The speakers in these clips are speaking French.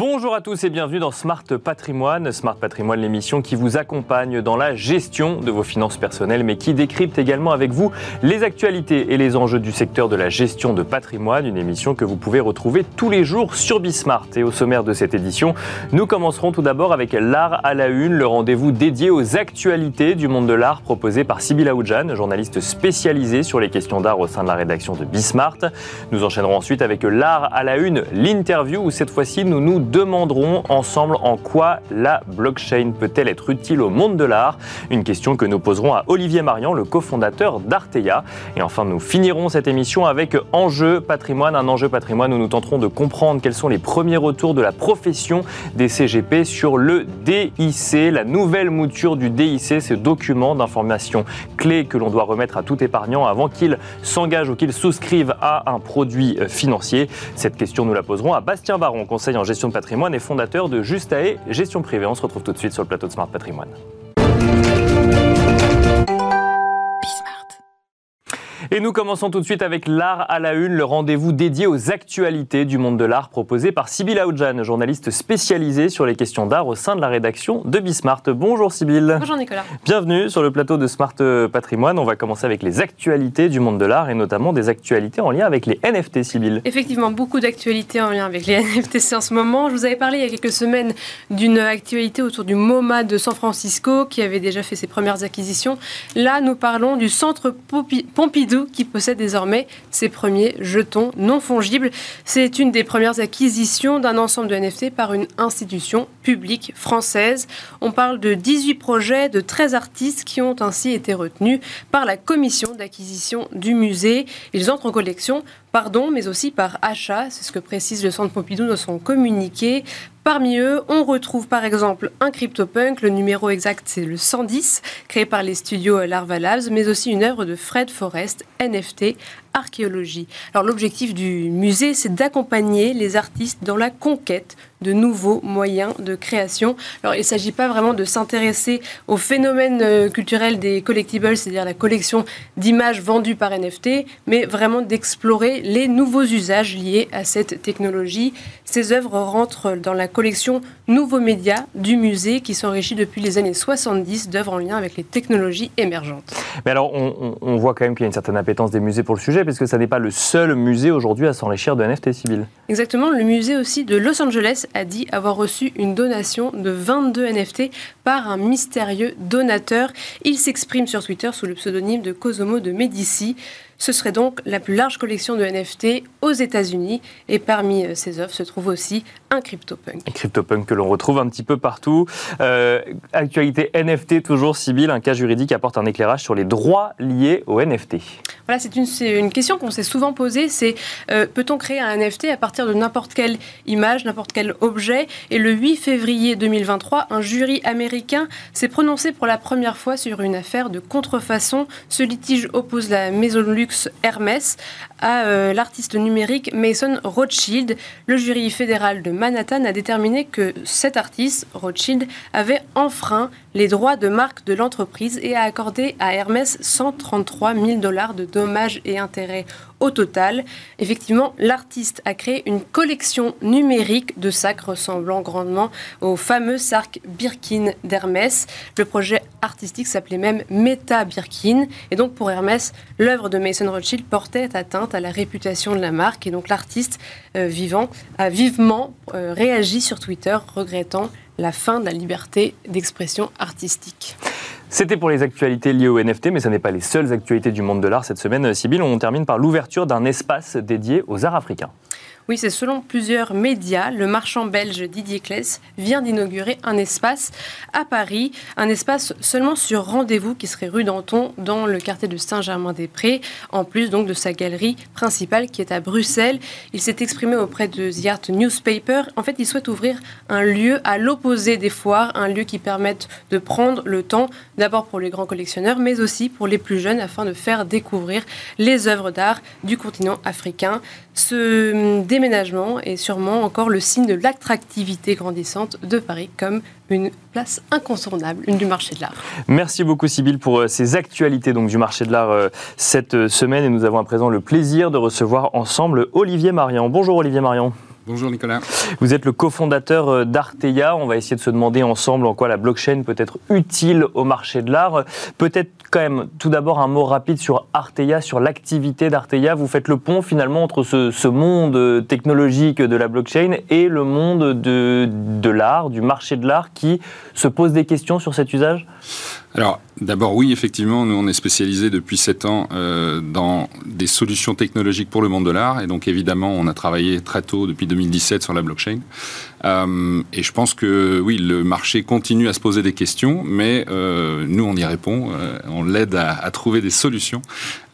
Bonjour à tous et bienvenue dans Smart Patrimoine. Smart Patrimoine, l'émission qui vous accompagne dans la gestion de vos finances personnelles, mais qui décrypte également avec vous les actualités et les enjeux du secteur de la gestion de patrimoine. Une émission que vous pouvez retrouver tous les jours sur Bismart. Et au sommaire de cette édition, nous commencerons tout d'abord avec l'art à la une, le rendez-vous dédié aux actualités du monde de l'art proposé par Sybille Aoudjan, journaliste spécialisée sur les questions d'art au sein de la rédaction de Bismart. Nous enchaînerons ensuite avec l'art à la une, l'interview où cette fois-ci nous nous demanderons ensemble en quoi la blockchain peut-elle être utile au monde de l'art. Une question que nous poserons à Olivier Marian, le cofondateur d'Arteia. Et enfin, nous finirons cette émission avec Enjeu patrimoine, un enjeu patrimoine où nous tenterons de comprendre quels sont les premiers retours de la profession des CGP sur le DIC, la nouvelle mouture du DIC, ce document d'information clé que l'on doit remettre à tout épargnant avant qu'il s'engage ou qu'il souscrive à un produit financier. Cette question, nous la poserons à Bastien Baron, conseil en gestion patrimoine et fondateur de Justae Gestion Privée. On se retrouve tout de suite sur le plateau de Smart Patrimoine. Et nous commençons tout de suite avec l'art à la une, le rendez-vous dédié aux actualités du monde de l'art proposé par Sybille Aoudjan, journaliste spécialisée sur les questions d'art au sein de la rédaction de Bismart. Bonjour Sybille. Bonjour Nicolas. Bienvenue sur le plateau de Smart Patrimoine. On va commencer avec les actualités du monde de l'art et notamment des actualités en lien avec les NFT, Sybille. Effectivement, beaucoup d'actualités en lien avec les NFT en ce moment. Je vous avais parlé il y a quelques semaines d'une actualité autour du MoMA de San Francisco qui avait déjà fait ses premières acquisitions. Là, nous parlons du centre Pompidou qui possède désormais ses premiers jetons non fongibles. C'est une des premières acquisitions d'un ensemble de NFT par une institution publique française. On parle de 18 projets de 13 artistes qui ont ainsi été retenus par la commission d'acquisition du musée. Ils entrent en collection pardon, mais aussi par achat. C'est ce que précise le Centre Pompidou dans son communiqué. Parmi eux, on retrouve par exemple un CryptoPunk, le numéro exact c'est le 110, créé par les studios Larva Labs, mais aussi une œuvre de Fred Forrest, NFT, archéologie. Alors l'objectif du musée, c'est d'accompagner les artistes dans la conquête de nouveaux moyens de création. Alors il ne s'agit pas vraiment de s'intéresser au phénomène euh, culturel des collectibles, c'est-à-dire la collection d'images vendues par NFT, mais vraiment d'explorer les nouveaux usages liés à cette technologie. Ces œuvres rentrent dans la collection Nouveaux médias du musée qui s'enrichit depuis les années 70 d'œuvres en lien avec les technologies émergentes. Mais alors on, voit quand même qu'il y a une certaine appétence des musées pour le sujet puisque ça n'est pas le seul musée aujourd'hui à s'enrichir de NFT Sibyl. Exactement, le musée aussi de Los Angeles a dit avoir reçu une donation de 22 NFT par un mystérieux donateur. Il s'exprime sur Twitter sous le pseudonyme de Cosimo de Medici. Ce serait donc la plus large collection de NFT aux États-Unis. Et parmi euh, ces œuvres se trouve aussi un CryptoPunk. Un CryptoPunk que l'on retrouve un petit peu partout. Euh, actualité NFT, toujours, Sibyl, un cas juridique apporte un éclairage sur les droits liés aux NFT. Voilà, c'est une, une, question qu'on s'est souvent posée, c'est euh, peut-on créer un NFT à partir de n'importe quelle image, n'importe quel objet? Et le 8 février 2023, un jury américain s'est prononcé pour la première fois sur une affaire de contrefaçon. Ce litige oppose la maison de luxe Hermès à euh, l'artiste numérique Mason Rothschild. Le jury fédéral de Manhattan a déterminé que cet artiste, Rothschild, avait enfreint les droits de marque de l'entreprise et a accordé à Hermès 133 000 dollars de dommages et intérêts au total. Effectivement, l'artiste a créé une collection numérique de sacs ressemblant grandement au fameux sac Birkin d'Hermès. Le projet artistique s'appelait même Meta Birkin. Et donc pour Hermès, l'œuvre de Mason Rothschild portait atteinte à la réputation de la marque. Et donc l'artiste euh, vivant a vivement euh, réagi sur Twitter, regrettant la fin de la liberté d'expression artistique. C'était pour les actualités liées au NFT, mais ce n'est pas les seules actualités du monde de l'art cette semaine. Sibyl, on termine par l'ouverture d'un espace dédié aux arts africains. Oui, c'est selon plusieurs médias. Le marchand belge Didier Kless vient d'inaugurer un espace à Paris, un espace seulement sur rendez-vous qui serait rue Danton dans le quartier de Saint-Germain-des-Prés, en plus donc de sa galerie principale qui est à Bruxelles. Il s'est exprimé auprès de The Art Newspaper. En fait, il souhaite ouvrir un lieu à l'opposé des foires, un lieu qui permette de prendre le temps, d'abord pour les grands collectionneurs, mais aussi pour les plus jeunes, afin de faire découvrir les œuvres d'art du continent africain. Ce déménagement sûrement encore le signe de l'attractivité grandissante de Paris comme une place incontournable, une du marché de l'art. Merci beaucoup Sybille pour euh, ces actualités du marché de l'art euh, cette euh, semaine et nous avons à présent le plaisir de recevoir ensemble Olivier Marian. Bonjour Olivier Marian. Bonjour Nicolas. Vous êtes le cofondateur d'Arteia. On va essayer de se demander ensemble en quoi la blockchain peut être utile au marché de l'art. Peut-être quand même tout d'abord un mot rapide sur Arteia, sur l'activité d'Arteia. Vous faites le pont finalement entre ce, ce, monde technologique de la blockchain et le monde de, de l'art, du marché de l'art qui se pose des questions sur cet usage? Alors, d'abord, oui, effectivement, nous, on est spécialisé depuis 7 ans euh, dans des solutions technologiques pour le monde de l'art. Et donc, évidemment, on a travaillé très tôt, depuis 2017, sur la blockchain. Euh, et je pense que, oui, le marché continue à se poser des questions, mais euh, nous, on y répond. Euh, on l'aide à, trouver des solutions.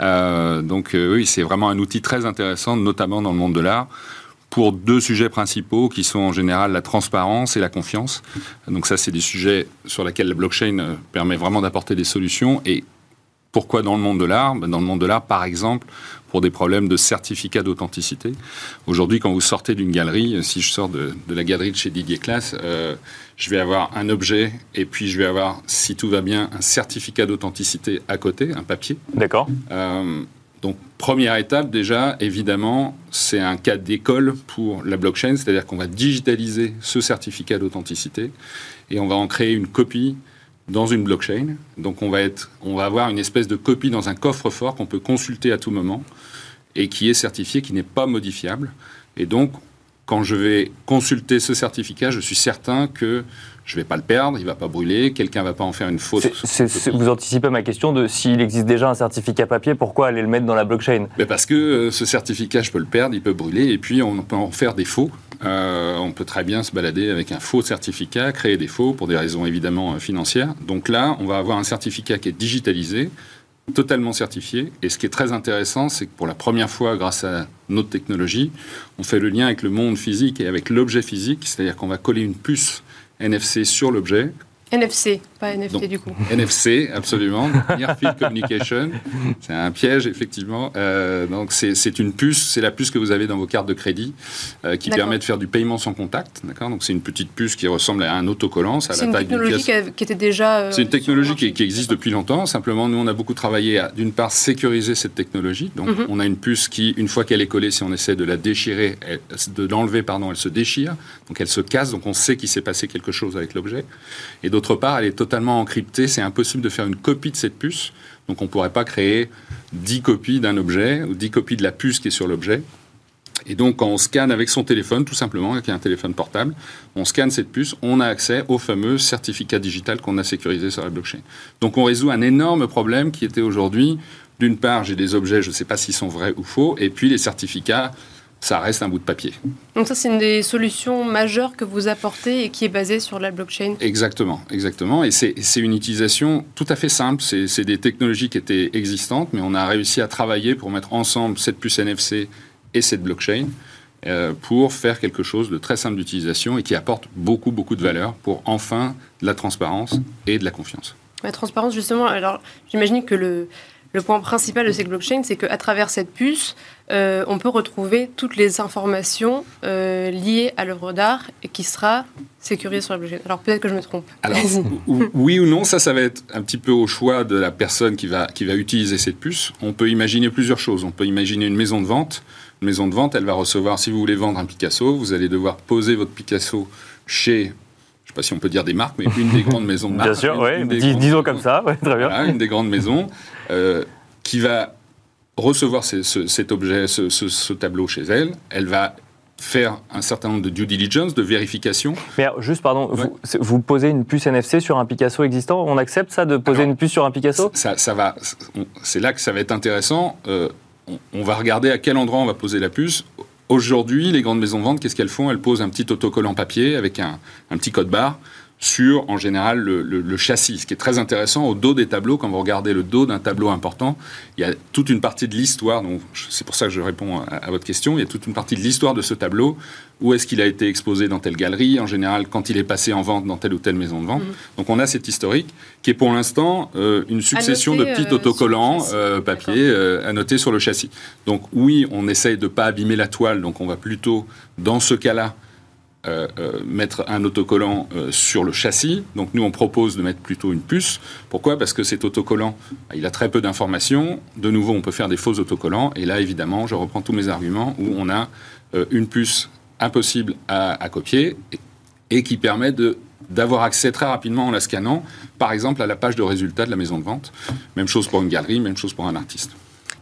Donc, oui, c'est vraiment un outil très intéressant, notamment dans le monde de l'art pour deux sujets principaux qui sont en général la transparence et la confiance. Donc ça, c'est des sujets sur lesquels la blockchain permet vraiment d'apporter des solutions. Et pourquoi dans le monde de l'art? Ben, Dans le monde de l'art, par exemple, pour des problèmes de certificat d'authenticité. Aujourd'hui, quand vous sortez d'une galerie, si je sors de, de, la galerie de chez Didier Classe, euh, je vais avoir un objet et puis je vais avoir, si tout va bien, un certificat d'authenticité à côté, un papier. D'accord. Euh, donc, première étape, déjà, évidemment, c'est un cas d'école pour la blockchain, c'est-à-dire qu'on va digitaliser ce certificat d'authenticité et on va en créer une copie dans une blockchain. Donc, on va, être, on va avoir une espèce de copie dans un coffre-fort qu'on peut consulter à tout moment et qui est certifié, qui n'est pas modifiable. Et donc, quand je vais consulter ce certificat, je suis certain que je ne vais pas le perdre, il ne va pas brûler, quelqu'un ne va pas en faire une est, vous anticipez ma question de s'il existe déjà un certificat papier, pourquoi aller le mettre dans la blockchain? Mais Parce que euh, ce certificat, je peux le perdre, il peut brûler, et puis on peut en faire des faux. Euh, on peut très bien se balader avec un faux certificat, créer des faux pour des raisons évidemment euh, financières. Donc là, on va avoir un certificat qui est digitalisé, totalement certifié. Et ce qui est très intéressant, c'est que pour la première fois, grâce à notre technologie, on fait le lien avec le monde physique et avec l'objet physique, c'est-à-dire qu'on va coller une puce NFC sur l'objet. NFC, pas NFT Donc, du coup. NFC, absolument. Near Field Communication. C'est un piège, effectivement. Euh, donc, c'est une puce, c'est la puce que vous avez dans vos cartes de crédit euh, qui permet de faire du paiement sans contact. D'accord? Donc, c'est une petite puce qui ressemble à un autocollant. C'est une technologie qui, a, qui, était déjà. Euh, c'est une technologie qui, qui, existe depuis longtemps. Simplement, nous, on a beaucoup travaillé à, d'une part, sécuriser cette technologie. Donc, mm -hmm. on a une puce qui, une fois qu'elle est collée, si on essaie de la déchirer, elle, de l'enlever, pardon, elle se déchire. Donc, elle se casse. Donc, on sait qu'il s'est passé quelque chose avec l'objet. Et d'autre part, elle est totalement encryptée. C'est impossible de faire une copie de cette puce. Donc on ne pourrait pas créer 10 copies d'un objet ou 10 copies de la puce qui est sur l'objet. Et donc quand on scanne avec son téléphone, tout simplement, avec un téléphone portable, on scanne cette puce, on a accès au fameux certificat digital qu'on a sécurisé sur la blockchain. Donc on résout un énorme problème qui était aujourd'hui, d'une part, j'ai des objets, je ne sais pas s'ils sont vrais ou faux, et puis les certificats ça reste un bout de papier. Donc ça, c'est une des solutions majeures que vous apportez et qui est basée sur la blockchain. Exactement, exactement. Et c'est une utilisation tout à fait simple. C'est des technologies qui étaient existantes, mais on a réussi à travailler pour mettre ensemble cette puce NFC et cette blockchain euh, pour faire quelque chose de très simple d'utilisation et qui apporte beaucoup, beaucoup de valeur pour enfin de la transparence et de la confiance. La transparence, justement, alors j'imagine que le, le point principal de ces blockchains, c'est qu'à travers cette puce, euh, on peut retrouver toutes les informations euh, liées à l'œuvre d'art et qui sera sécurisée sur la blockchain. Alors peut-être que je me trompe. Alors, oui ou non, ça, ça va être un petit peu au choix de la personne qui va, qui va utiliser cette puce. On peut imaginer plusieurs choses. On peut imaginer une maison de vente. Une maison de vente, elle va recevoir, si vous voulez vendre un Picasso, vous allez devoir poser votre Picasso chez je ne sais pas si on peut dire des marques, mais une des grandes maisons de marque. Bien sûr, oui, Dis, disons comme ça, ouais, très bien. Voilà, une des grandes maisons euh, qui va recevoir ce, ce, cet objet, ce, ce, tableau chez elle. Elle va faire un certain nombre de due diligence, de vérification. Mais juste, pardon, ouais. vous, vous, posez une puce NFC sur un Picasso existant On accepte ça, de poser Alors, une puce sur un Picasso? ça, ça va, C'est là que ça va être intéressant. Euh, on, on va regarder à quel endroit on va poser la puce. Aujourd'hui, les grandes maisons de vente, qu'est-ce qu'elles font? Elles posent un petit autocollant papier avec un, un petit code barre sur, en général, le, le, le, châssis. Ce qui est très intéressant, au dos des tableaux, quand vous regardez le dos d'un tableau important, il y a toute une partie de l'histoire, donc c'est pour ça que je réponds à, à, votre question, il y a toute une partie de l'histoire de ce tableau, où est-ce qu'il a été exposé dans telle galerie, en général, quand il est passé en vente dans telle ou telle maison de vente. Mmh. Donc on a cet historique, qui est pour l'instant euh, une succession noter, de petits euh, autocollants euh, papier euh, à noter sur le châssis. Donc oui, on essaye de ne pas abîmer la toile, donc on va plutôt, dans ce cas-là, euh, euh, mettre un autocollant euh, sur le châssis. Donc nous, on propose de mettre plutôt une puce. Pourquoi? Parce que cet autocollant, il a très peu d'informations. De nouveau, on peut faire des faux autocollants. Et là, évidemment, je reprends tous mes arguments où on a une puce impossible à, copier et, qui permet d'avoir accès très rapidement en la scannant, par exemple à la page de résultats de la maison de vente. Même chose pour une galerie, même chose pour un artiste.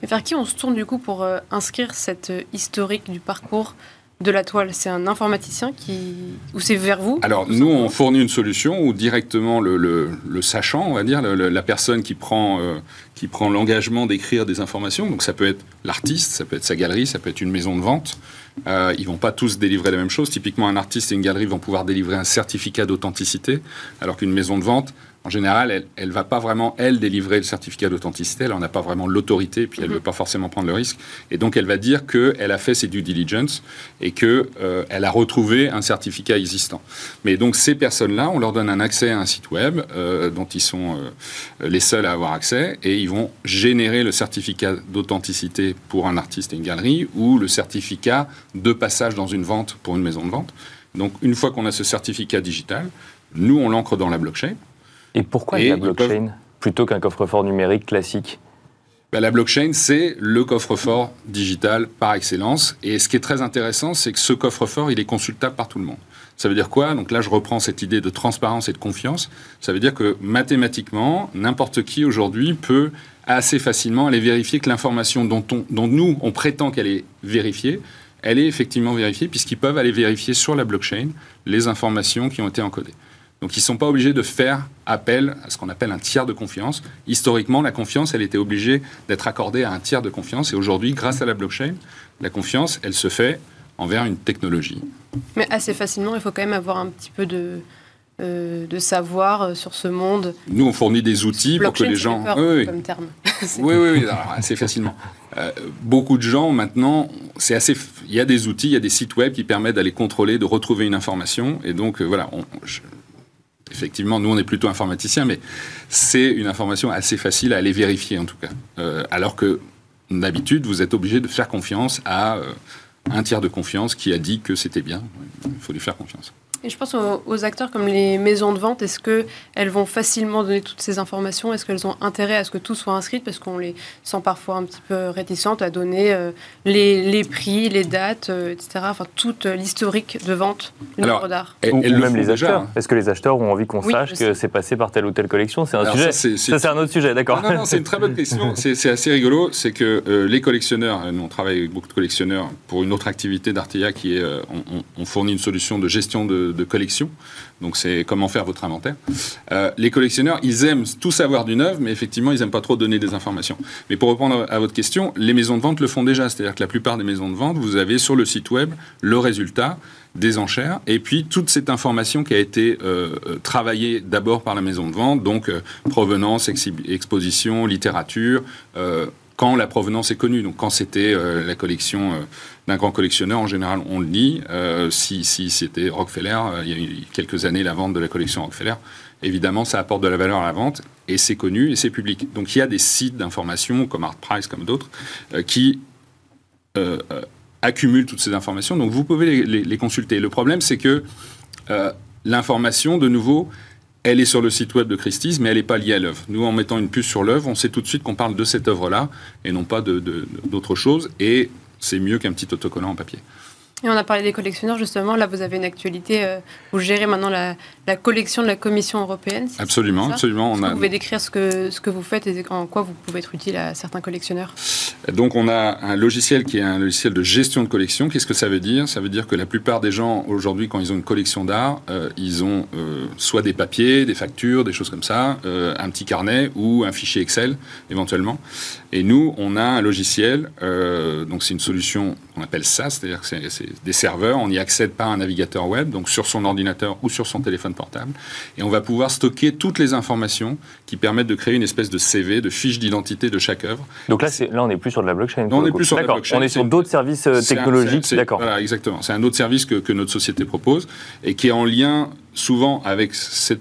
Et vers qui on se tourne du coup pour inscrire cette historique du parcours de la toile C'est un informaticien qui... ou c'est vers vous Alors nous, on fournit une solution où directement le, sachant, on va dire, la personne qui prend, euh, qui prend l'engagement d'écrire des informations, donc ça peut être l'artiste, ça peut être sa galerie, ça peut être une maison de vente, euh, ils vont pas tous délivrer la même chose. Typiquement, un artiste et une galerie vont pouvoir délivrer un certificat d'authenticité, alors qu'une maison de vente en général, elle ne va pas vraiment, elle, délivrer le certificat d'authenticité. Elle n'en a pas vraiment l'autorité, puis elle ne mhm. veut pas forcément prendre le risque. Et donc, elle va dire qu'elle a fait ses due diligence et qu'elle euh, a retrouvé un certificat existant. Mais donc, ces personnes-là, on leur donne un accès à un site web euh, dont ils sont euh, les seuls à avoir accès et ils vont générer le certificat d'authenticité pour un artiste et une galerie ou le certificat de passage dans une vente pour une maison de vente. Donc, une fois qu'on a ce certificat digital, nous, on l'ancre dans la blockchain. Et pourquoi la blockchain plutôt qu'un coffre-fort numérique classique bah, la blockchain, c'est le coffre-fort digital par excellence. Et ce qui est très intéressant, c'est que ce coffre-fort, il est consultable par tout le monde. Ça veut dire quoi? Donc là, je reprends cette idée de transparence et de confiance. Ça veut dire que mathématiquement, n'importe qui aujourd'hui peut assez facilement aller vérifier que l'information dont, dont nous, on prétend qu'elle est vérifiée, elle est effectivement vérifiée, puisqu'ils peuvent aller vérifier sur la blockchain les informations qui ont été encodées. Donc ils ne sont pas obligés de faire appel à ce qu'on appelle un tiers de confiance. Historiquement, la confiance, elle était obligée d'être accordée à un tiers de confiance. Et aujourd'hui, grâce à la blockchain, la confiance, elle se fait envers une technologie. Mais assez facilement, il faut quand même avoir un petit peu de, euh, de savoir euh, sur ce monde. Nous, on fournit des outils pour que les gens. Peur, oui, comme terme. oui, oui, oui, assez facilement. Euh, beaucoup de gens maintenant, c'est assez. Il y a des outils, il y a des sites web qui permettent d'aller contrôler, de retrouver une information, et donc voilà. On, effectivement, nous, on est plutôt informaticiens, mais c'est une information assez facile à aller vérifier, en tout cas. Euh, alors que, d'habitude, vous êtes obligé de faire confiance à euh, un tiers de confiance qui a dit que c'était bien. Il faut lui faire confiance. Et je pense aux, acteurs comme les maisons de vente. Est-ce qu'elles vont facilement donner toutes ces informations? Est-ce qu'elles ont intérêt à ce que tout soit inscrit? Parce qu'on les sent parfois un petit peu réticentes à donner euh, les, prix, les dates, euh, etc. Enfin, toute l'historique de vente d'une œuvre d'art. Ou, même les acheteurs. Hein. Est-ce que les acheteurs ont envie qu'on sache que c'est passé par telle ou telle collection? C'est un sujet. Ça, c'est un autre sujet, d'accord. Non, non, c'est une très bonne question. c'est assez rigolo. C'est que euh, les collectionneurs, nous on travaille avec beaucoup de collectionneurs pour une autre activité d'Artea qui est, on, on, fournit une solution de gestion de de collection. Donc c'est comment faire votre inventaire. Euh, les collectionneurs, ils aiment tout savoir d'une œuvre, mais effectivement, ils n'aiment pas trop donner des informations. Mais pour répondre à votre question, les maisons de vente le font déjà. C'est-à-dire que la plupart des maisons de vente, vous avez sur le site web le résultat des enchères et puis toute cette information qui a été euh, euh, travaillée d'abord par la maison de vente, donc provenance, exposition, littérature quand la provenance est connue. Donc quand c'était la collection d'un grand collectionneur, en général, on le dit. Euh, si, si c'était Rockefeller, euh, il y a quelques années, la vente de la collection Rockefeller, évidemment, ça apporte de la valeur à la vente, et c'est connu, et c'est public. Donc il y a des sites d'information, comme ArtPrice, comme d'autres, euh, qui accumulent toutes ces informations. Donc vous pouvez les consulter. Le problème, c'est que l'information, de nouveau, elle est sur le site web de Christie's, mais elle n'est pas liée à l'œuvre. Nous, en mettant une puce sur l'œuvre, on sait tout de suite qu'on parle de cette œuvre-là et non pas d'autre chose. Et c'est mieux qu'un petit autocollant en papier. Et on a parlé des collectionneurs, justement. Là, vous avez une actualité. Euh, vous gérez maintenant la, collection de la Commission européenne. absolument, absolument. On a... Vous pouvez décrire ce que, ce que vous faites et en quoi vous pouvez être utile à certains collectionneurs? Donc, on a un logiciel qui est un logiciel de gestion de collection. Qu'est-ce que ça veut dire? Ça veut dire que la plupart des gens, aujourd'hui, quand ils ont une collection d'art, euh, ils ont euh, soit des papiers, des factures, des choses comme ça, un petit carnet ou un fichier Excel, éventuellement. Et nous, on a un logiciel, donc c'est une solution qu'on appelle SaaS, c'est-à-dire que c'est des serveurs, on y accède par un navigateur web, donc sur son ordinateur ou sur son téléphone portable, et on va pouvoir stocker toutes les informations qui permettent de créer une espèce de CV, de fiche d'identité de chaque œuvre. Donc là, là on n'est plus sur de la blockchain. on n'est plus sur la blockchain. On est sur d'autres services euh, technologiques, d'accord. Voilà, exactement. C'est un autre service que, que notre société propose et qui est en lien souvent avec cette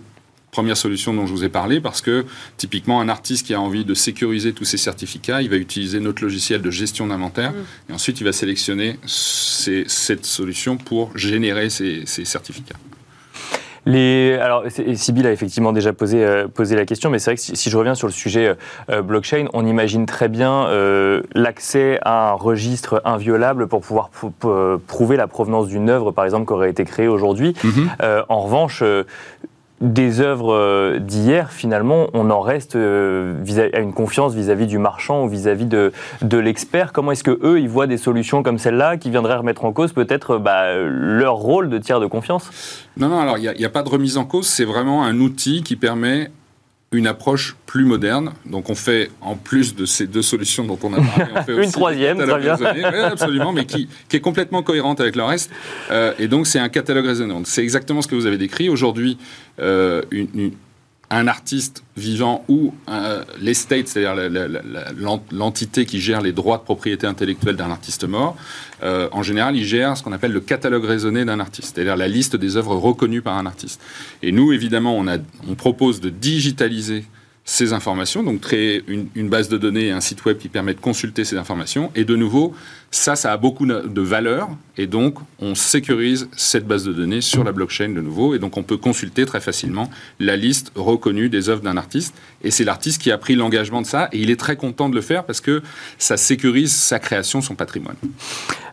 première solution dont je vous ai parlé, parce que typiquement un artiste qui a envie de sécuriser tous ses certificats, il va utiliser notre logiciel de gestion d'inventaire, mm. et ensuite il va sélectionner cette solution pour générer ces certificats. Les, alors, Sibyl a effectivement déjà posé, euh, posé la question, mais c'est vrai que si, je reviens sur le sujet euh, blockchain, on imagine très bien euh, l'accès à un registre inviolable pour pouvoir prouver la provenance d'une œuvre, par exemple, qui aurait été créée aujourd'hui. Mhm. en revanche, des œuvres euh, d'hier, finalement, on en reste euh, à une confiance vis-à-vis du marchand ou vis-à-vis de, de l'expert. Comment est-ce que eux, ils voient des solutions comme celle-là qui viendraient remettre en cause peut-être bah, leur rôle de tiers de confiance? Non, non, alors il n'y a, pas de remise en cause, c'est vraiment un outil qui permet une approche plus moderne. Donc on fait, en plus de ces deux solutions dont on a parlé, on fait une troisième, très bien. absolument, mais qui, qui, est complètement cohérente avec le reste. Euh, et donc c'est un catalogue raisonnant. C'est exactement ce que vous avez décrit. Aujourd'hui, euh, une un artiste vivant ou euh, l'estate, c'est-à-dire l'entité qui gère les droits de propriété intellectuelle d'un artiste mort, euh, en général, il gère ce qu'on appelle le catalogue raisonné d'un artiste, c'est-à-dire la liste des œuvres reconnues par un artiste. Et nous, évidemment, on, propose de digitaliser ces informations, donc créer une, une, base de données et un site web qui permet de consulter ces informations. Et de nouveau, ça, ça a beaucoup de valeur, et donc on sécurise cette base de données sur la blockchain de nouveau, et donc on peut consulter très facilement la liste reconnue des œuvres d'un artiste. Et c'est l'artiste qui a pris l'engagement de ça, et il est très content de le faire parce que ça sécurise sa création, son patrimoine.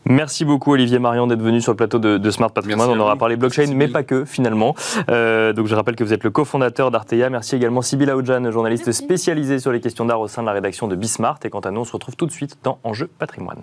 Merci beaucoup Olivier Marion d'être venu sur le plateau de, Smart Patrimoine. on aura parlé blockchain, mais pas que finalement. Euh, donc je rappelle que vous êtes le cofondateur d'Arteia. Merci également Sybilla Oudjan, journaliste spécialisée sur les questions d'art au sein de la rédaction de Bismart. Et quant à nous, on se retrouve tout de suite dans Enjeu Patrimoine.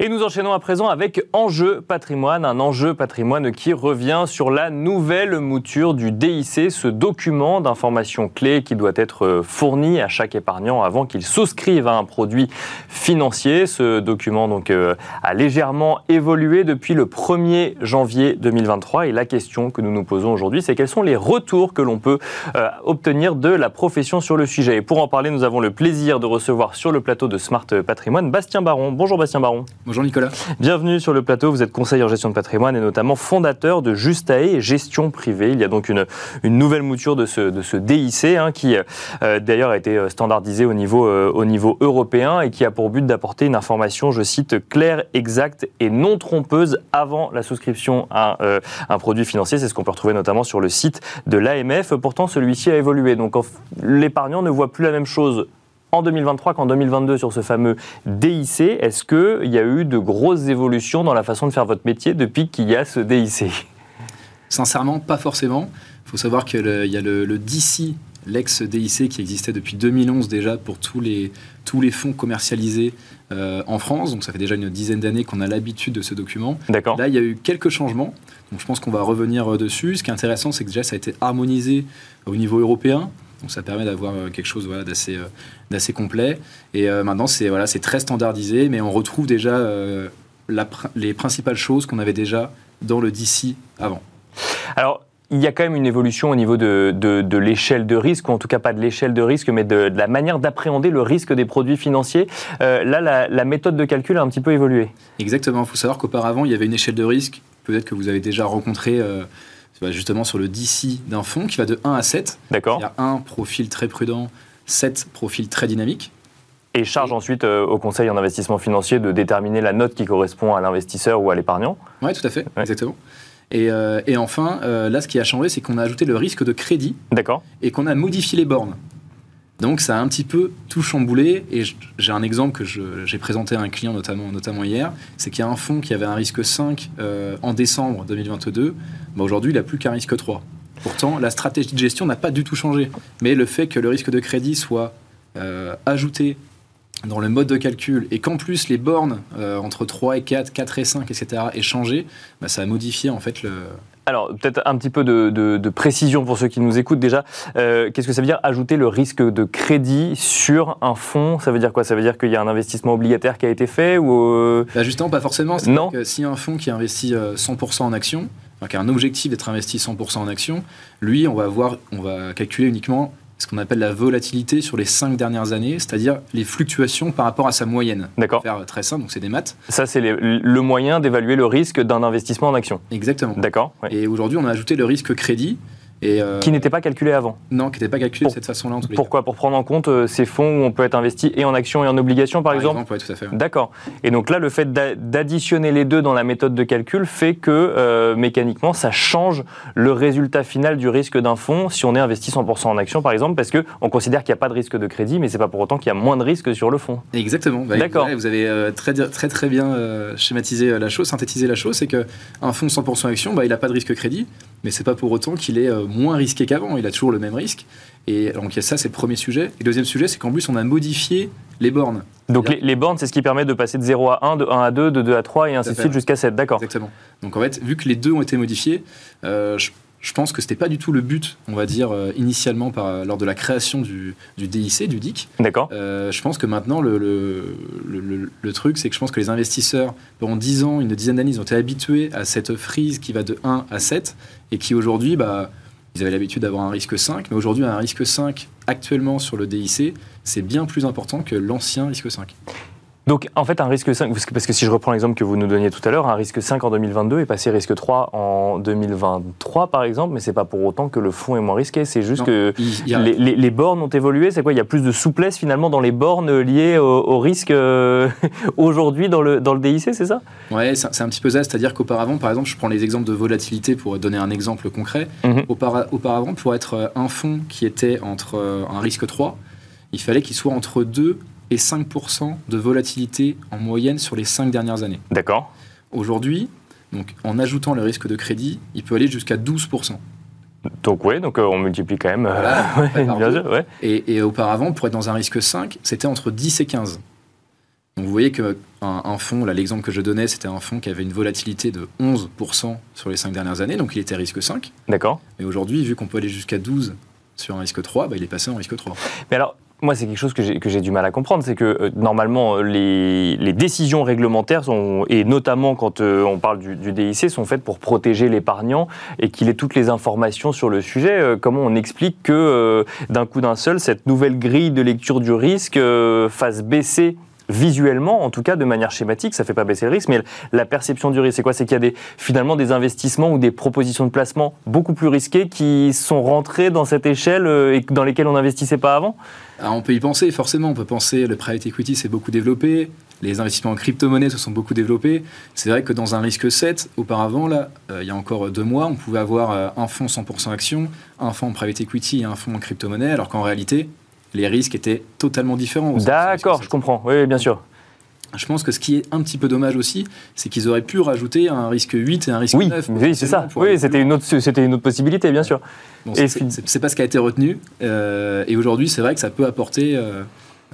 Et nous enchaînons à présent avec Enjeu patrimoine, un enjeu patrimoine qui revient sur la nouvelle mouture du DIC, ce document d'information clé qui doit être fourni à chaque épargnant avant qu'il souscrive à un produit financier. Ce document donc euh, a légèrement évolué depuis le 1er janvier 2023 et la question que nous nous posons aujourd'hui, c'est quels sont les retours que l'on peut euh, obtenir de la profession sur le sujet. Et pour en parler, nous avons le plaisir de recevoir sur le plateau de Smart Patrimoine Bastien Baron. Bonjour Bastien Baron. Bonjour Nicolas. Bienvenue sur le plateau. Vous êtes conseiller en gestion de patrimoine et notamment fondateur de Justae Gestion Privée. Il y a donc une, nouvelle mouture de ce, DIC hein, qui euh, d'ailleurs a été euh, standardisé au niveau, euh, au niveau européen et qui a pour but d'apporter une information, je cite, claire, exacte et non trompeuse avant la souscription à un produit financier. C'est ce qu'on peut retrouver notamment sur le site de l'AMF. Pourtant, celui-ci a évolué. Donc l'épargnant ne voit plus la même chose en 2023 qu'en 2022 sur ce fameux DIC. Est-ce qu'il y a eu de grosses évolutions dans la façon de faire votre métier depuis qu'il y a ce DIC Sincèrement, pas forcément. Il faut savoir qu'il y a le, DIC, l'ex-DIC, qui existait depuis 2011 déjà pour tous les, tous les fonds commercialisés euh, en France. Donc ça fait déjà une dizaine d'années qu'on a l'habitude de ce document. Là, il y a eu quelques changements. Donc je pense qu'on va revenir euh, dessus. Ce qui est intéressant, c'est que déjà ça a été harmonisé au niveau européen. Donc ça permet d'avoir euh, quelque chose voilà, d'assez, euh, d'assez complet. Et euh, maintenant, c'est, voilà, c'est très standardisé, mais on retrouve déjà les principales choses qu'on avait déjà dans le DC avant. Alors, il y a quand même une évolution au niveau de, de, l'échelle de risque, ou en tout cas pas de l'échelle de risque, mais de, la manière d'appréhender le risque des produits financiers. là, la, méthode de calcul a un petit peu évolué. Exactement. Il faut savoir qu'auparavant, il y avait une échelle de risque, peut-être que vous avez déjà rencontré justement sur le DC d'un fonds qui va de 1 à 7. D'accord. Il y a un profil très prudent, 7 profils très dynamiques. Et charge ensuite euh, au conseil en investissement financier de déterminer la note qui correspond à l'investisseur ou à l'épargnant Oui, tout à fait, exactement. Et, euh, et enfin, euh, là, ce qui a changé, c'est qu'on a ajouté le risque de crédit. D'accord. Et qu'on a modifié les bornes. Donc ça a un petit peu tout chamboulé. Et j'ai un exemple que j'ai présenté à un client notamment, hier, c'est qu'il y a un fonds qui avait un risque 5 euh, en décembre 2022. Bah aujourd'hui, il n'a plus qu'un risque 3. Pourtant, la stratégie de gestion n'a pas du tout changé. Mais le fait que le risque de crédit soit euh, ajouté dans le mode de calcul et qu'en plus les bornes euh, entre 3 et 4, 4 et 5, etc. aient changé, bah, ça a modifié en fait le, alors, peut-être un petit peu de, précision pour ceux qui nous écoutent déjà. Euh, qu'est-ce que ça veut dire ajouter le risque de crédit sur un fonds? Ça veut dire quoi? Ça veut dire qu'il y a un investissement obligataire qui a été fait ou euh bah, Justement, pas forcément. Non. Que si un fonds qui investit 100% euh, en actions, qui a un objectif d'être investi 100% en actions, lui, on va, voir, on va calculer uniquement ce qu'on appelle la volatilité sur les cinq dernières années, c'est-à-dire les fluctuations par rapport à sa moyenne. D'accord. Faire très simple, donc c'est des maths. Ça, c'est le moyen d'évaluer le risque d'un investissement en action. Exactement. D'accord. Et aujourd'hui, on a ajouté le risque crédit. Et, euh, Qui n'était pas calculé avant Non, qui n'était pas calculé Pour- de cette façon-là en tous les Pourquoi? Pour prendre en compte euh, ces fonds où on peut être investi et en actions et en obligations, par, cas. exemple ouais, tout à fait. D'accord. Et donc là, le fait d'a- d'additionner les deux dans la méthode de calcul fait que euh, mécaniquement, ça change le résultat final du risque d'un fonds si on est investi 100% en actions, par exemple, parce que on considère qu'il n'y a pas de risque de crédit, mais c'est pas pour autant qu'il y a moins de risque sur le fonds. Exactement. Bah, D'accord. Vous avez euh, très, très très bien euh, schématisé euh, la chose, synthétisé la chose, c'est que un fonds 100% action, bah, il n'a pas de risque crédit, mais c'est pas pour autant qu'il est euh, moins risqué qu'avant. Il a toujours le même risque. Et donc ça, c'est le premier sujet. Et le deuxième sujet, c'est qu'en plus on a modifié les bornes. Donc les, les bornes, c'est ce qui permet de passer de 0 à 1, de 1 à 2, de 2 à 3 et ainsi de suite jusqu'à 7. D'accord. Exactement. Donc en fait, vu que les deux ont été modifiés, euh, je, je pense que c'était pas du tout le but, on va dire euh, initialement par, lors de la création du, du DIC, du DIC. D'accord. Euh, je pense que maintenant, le, le, le- le- le truc, c'est que je pense que les investisseurs, pendant 10 ans, une dizaine d'années, ils ont été habitués à cette frise qui va de 1 à 7 et qui aujourd'hui, bah, ils avaient l'habitude d'avoir un risque 5, mais aujourd'hui, un risque 5 actuellement sur le DIC, c'est bien plus important que l'ancien risque 5. Donc en fait, un risque 5, parce que- si je reprends l'exemple que vous nous donniez tout à l'heure, un risque 5 en 2022 est passé risque 3 en 2023 par exemple, mais c'est pas pour autant que le fonds est moins risqué, c'est juste Non, que a- les, les- les bornes ont évolué, c'est quoi? Il y a plus de souplesse finalement dans les bornes liées au, au risque euh, aujourd'hui dans le, dans le DIC, c'est ça? Ouais, c'est un petit peu ça. C'est-à-dire qu'auparavant, par exemple, je prends les exemples de volatilité pour donner un exemple concret. Mhm. Aupara- auparavant, pour être euh, un fonds qui était entre euh, un risque 3, il fallait qu'il soit entre 2 et 5 de volatilité en moyenne sur les 5 dernières années. D'accord. Aujourd'hui, donc, en ajoutant le risque de crédit, il peut aller jusqu'à 12 Donc ouais, donc euh, on multiplie quand même. euh, Voilà, ouais, bien sûr, ouais. Et, et auparavant, pour être dans un risque 5, c'était entre 10 et 15. Donc vous voyez qu'un un fonds, là l'exemple que je donnais, c'était un fonds qui avait une volatilité de 11% sur les 5 dernières années, donc il était risque 5. D'accord. Mais aujourd'hui, vu qu'on peut aller jusqu'à 12 sur un risque 3, bah, il est passé en risque 3. Mais alors, moi, c'est quelque chose que j'ai du mal à comprendre, c'est que euh, normalement, euh, les, les décisions réglementaires, sont, et notamment quand euh, on parle du, du DIC, sont faites pour protéger l'épargnant et qu'il ait toutes les informations sur le sujet. Euh, comment on explique que euh, d'un coup d'un seul, cette nouvelle grille de lecture du risque fasse baisser visuellement, en tout cas de manière schématique, ça fait pas baisser le risque, mais la perception du risque, c'est quoi? C'est qu'il y a des, finalement des investissements ou des propositions de placement beaucoup plus risquées qui sont rentrées dans cette échelle euh, et dans lesquelles on n'investissait pas avant? Alors, on peut y penser, forcément. On peut penser, le private equity s'est beaucoup développé. Les investissements en crypto-monnaie se sont beaucoup développés. C'est vrai que dans un risque 7, auparavant, là, euh, il y a encore deux mois, on pouvait avoir euh, un fonds 100% action, un fonds en private equity et un fonds en crypto-monnaie, alors qu'en réalité, les risques étaient totalement différents. D'accord, 7. je comprends. Oui, bien sûr. Je pense que ce qui est un petit peu dommage aussi, c'est qu'ils auraient pu rajouter un risque 8 et un risque Oui, 9. oui c'est ça. Oui, c'était une autre, c'était une autre possibilité, bien sûr. Bon, Et c'est- pas ce qui a été retenu. euh, et aujourd'hui, c'est vrai que ça peut apporter euh,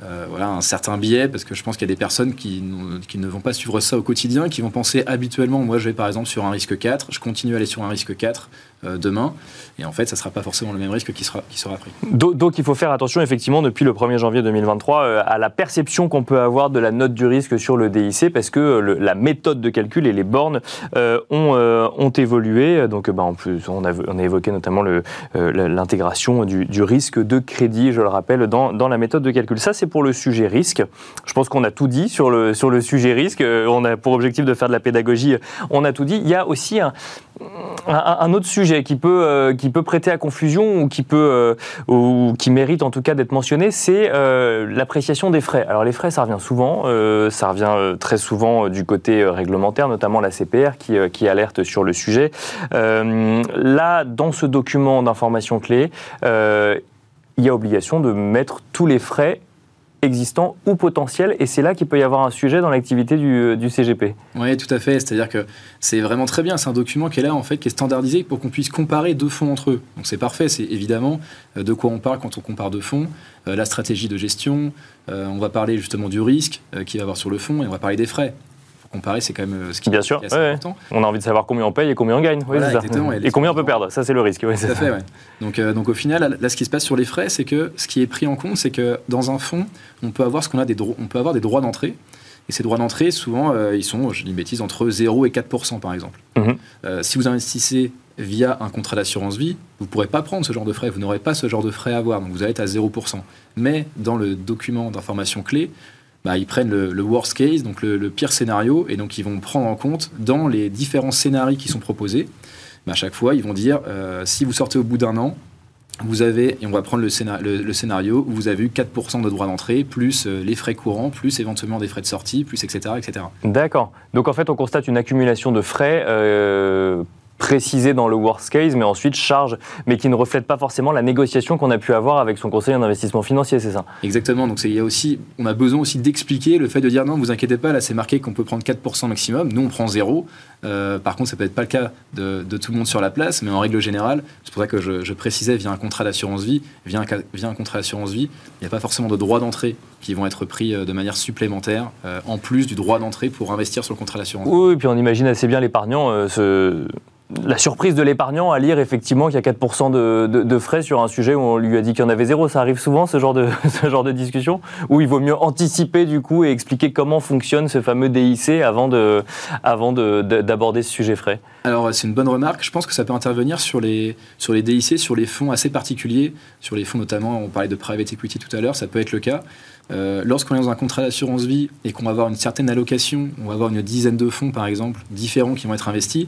euh, voilà, un certain biais, parce que je pense qu'il y a des personnes qui, qui ne vont pas suivre ça au quotidien, qui vont penser habituellement, moi je vais par exemple sur un risque 4, je continue à aller sur un risque 4 euh, demain, et en fait, ça sera pas forcément le même risque qui sera, pris. Do- Donc il faut faire attention effectivement depuis le 1er janvier 2023 euh, à la perception qu'on peut avoir de la note du risque sur le DIC parce que euh, la méthode de calcul et les bornes euh, ont, euh, évolué. Donc euh, bah, en plus on a, évoqué notamment euh, l'intégration du, risque de crédit, je le rappelle, dans, la méthode de calcul. Ça c'est pour le sujet risque. Je pense qu'on a tout dit sur le, sur le sujet risque. Euh, On a pour objectif de faire de la pédagogie. On a tout dit. Il y a aussi un, un, autre sujet qui peut, euh, qui peut prêter à confusion ou qui, peut, euh, ou qui mérite en tout cas d'être mentionné, c'est euh, l'appréciation des frais. Alors les frais, ça revient souvent, ça revient très souvent du côté réglementaire, notamment la CPR qui, qui alerte sur le sujet. Là, dans ce document d'information clé, il y a obligation de mettre tous les frais existants ou potentiels, et c'est là qu'il peut y avoir un sujet dans l'activité du, du CGP. Oui, tout à fait. C'est-à-dire que c'est vraiment très bien. C'est un document qui est là, en fait, qui est standardisé pour qu'on puisse comparer deux fonds entre eux. Donc c'est parfait. C'est évidemment euh, de quoi on parle quand on compare deux fonds. Euh, la stratégie de gestion. euh, on va parler justement du risque euh, qu'il va y avoir sur le fonds et on va parler des frais. Comparer, c'est quand même euh, ce qui, Bien sûr, est assez ouais, ouais. important. On a envie de savoir combien on paye et combien on gagne. Oui, Voilà, c'est ça. exactement, et combien on peut perdre. Ça, c'est le risque. oui, c'est Tout à ça. fait, ouais. Donc, euh, donc au final, là, ce qui se passe sur les frais, c'est que ce qui est pris en compte, c'est que dans un fonds, on peut avoir ce qu'on a des droits, on peut avoir des droits d'entrée. Et ces droits d'entrée, souvent, euh, ils sont, je dis une bêtise, entre 0 et 4% par exemple. Mhm. Euh, si vous investissez via un contrat d'assurance vie, vous ne pourrez pas prendre ce genre de frais, vous n'aurez pas ce genre de frais à avoir, donc vous allez être à 0 Mais dans le document d'information clé, bah, ils prennent le, le worst case, donc le, le pire scénario, et donc ils vont prendre en compte dans les différents scénarios qui sont proposés, mais à chaque fois, ils vont dire si vous sortez au bout d'un an, vous avez, et on va prendre le, scénario, où vous avez eu 4% de droits d'entrée, plus euh, les frais courants, plus éventuellement des frais de sortie, plus etc. etc. D'accord. Donc en fait, on constate une accumulation de frais euh, précisé dans le worst case, mais ensuite charge, mais qui ne reflète pas forcément la négociation qu'on a pu avoir avec son conseiller en investissement financier, c'est ça Exactement. Donc il y a aussi, on a besoin aussi d'expliquer le fait de dire non, vous inquiétez pas, là c'est marqué qu'on peut prendre 4% maximum, nous on prend zéro. Euh, par contre, ça peut être pas le cas de, tout le monde sur la place, mais en règle générale, c'est pour ça que je, précisais via un contrat d'assurance vie, via un, via un contrat d'assurance vie, il n'y a pas forcément de droits d'entrée qui vont être pris euh, de manière supplémentaire, euh, en plus du droit d'entrée pour investir sur le contrat d'assurance. Oui, et puis on imagine assez bien l'épargnant se la surprise de l'épargnant à lire effectivement qu'il y a 4% de, frais sur un sujet où on lui a dit qu'il y en avait zéro. Ça arrive souvent ce genre de, discussion où il vaut mieux anticiper du coup et expliquer comment fonctionne ce fameux DIC avant de, d'aborder ce sujet frais. Alors c'est une bonne remarque. Je pense que ça peut intervenir sur les, sur les DIC, sur les fonds assez particuliers, sur les fonds notamment, on parlait de private equity tout à l'heure, ça peut être le cas. Euh, lorsqu'on est dans un contrat d'assurance vie et qu'on va avoir une certaine allocation, on va avoir une dizaine de fonds par exemple différents qui vont être investis,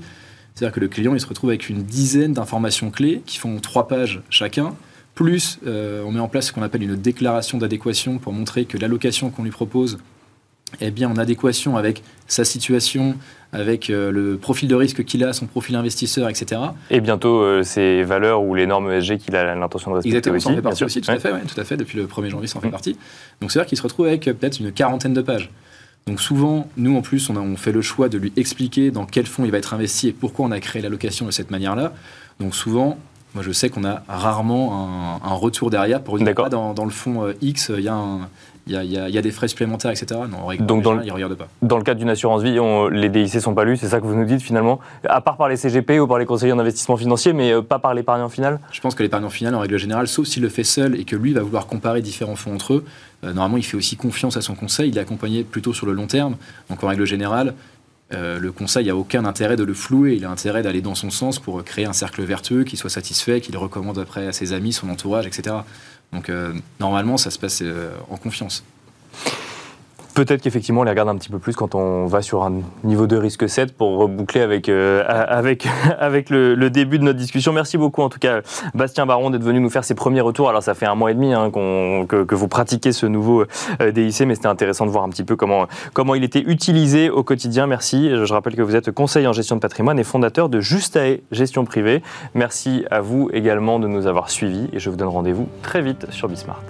c'est-à-dire que le client, il se retrouve avec une dizaine d'informations clés qui font trois pages chacun, plus euh, on met en place ce qu'on appelle une déclaration d'adéquation pour montrer que l'allocation qu'on lui propose est bien en adéquation avec sa situation, avec euh, le profil de risque qu'il a, son profil investisseur, etc. Et bientôt euh, ses valeurs ou les normes ESG qu'il a l'intention de respecter Exactement, aussi. ça en fait partie aussi, tout à fait, tout à fait. Depuis le 1er janvier, ça en fait mmh. partie. Donc c'est-à-dire qu'il se retrouve avec peut-être une quarantaine de pages. Donc souvent, nous en plus, on, fait le choix de lui expliquer dans quel fonds il va être investi et pourquoi on a créé l'allocation de cette manière-là. Donc souvent, moi je sais qu'on a rarement un, retour derrière pour dire ah, dans, dans le fonds X, il y a un, il y, a, des frais supplémentaires, etc. Non, Donc dans le, ils ne pas. Dans le cadre d'une assurance vie, les DIC ne sont pas lus, c'est ça que vous nous dites finalement? À part par les CGP ou par les conseillers d'investissement financier, mais euh, pas par l'épargnant final? Je pense que l'épargnant final, en règle générale, sauf s'il le fait seul et que lui va vouloir comparer différents fonds entre eux, normalement il fait aussi confiance à son conseil, il est accompagné plutôt sur le long terme. Donc en règle générale, euh, le conseil n'a aucun intérêt de le flouer, il a intérêt d'aller dans son sens pour créer un cercle vertueux, qu'il soit satisfait, qu'il recommande après à ses amis, son entourage, etc. Donc normalement, ça se passe en confiance. Peut-être qu'effectivement, on les regarde un petit peu plus quand on va sur un niveau de risque 7 pour reboucler avec, euh, avec, avec le, début de notre discussion. Merci beaucoup en tout cas, Bastien Baron, d'être venu nous faire ses premiers retours. Alors, ça fait un mois et demi hein, que, vous pratiquez ce nouveau euh, DIC, mais c'était intéressant de voir un petit peu comment, comment il était utilisé au quotidien. Merci. Je rappelle que vous êtes conseiller en gestion de patrimoine et fondateur de Justae Gestion Privée. Merci à vous également de nous avoir suivis et je vous donne rendez-vous très vite sur Bismart.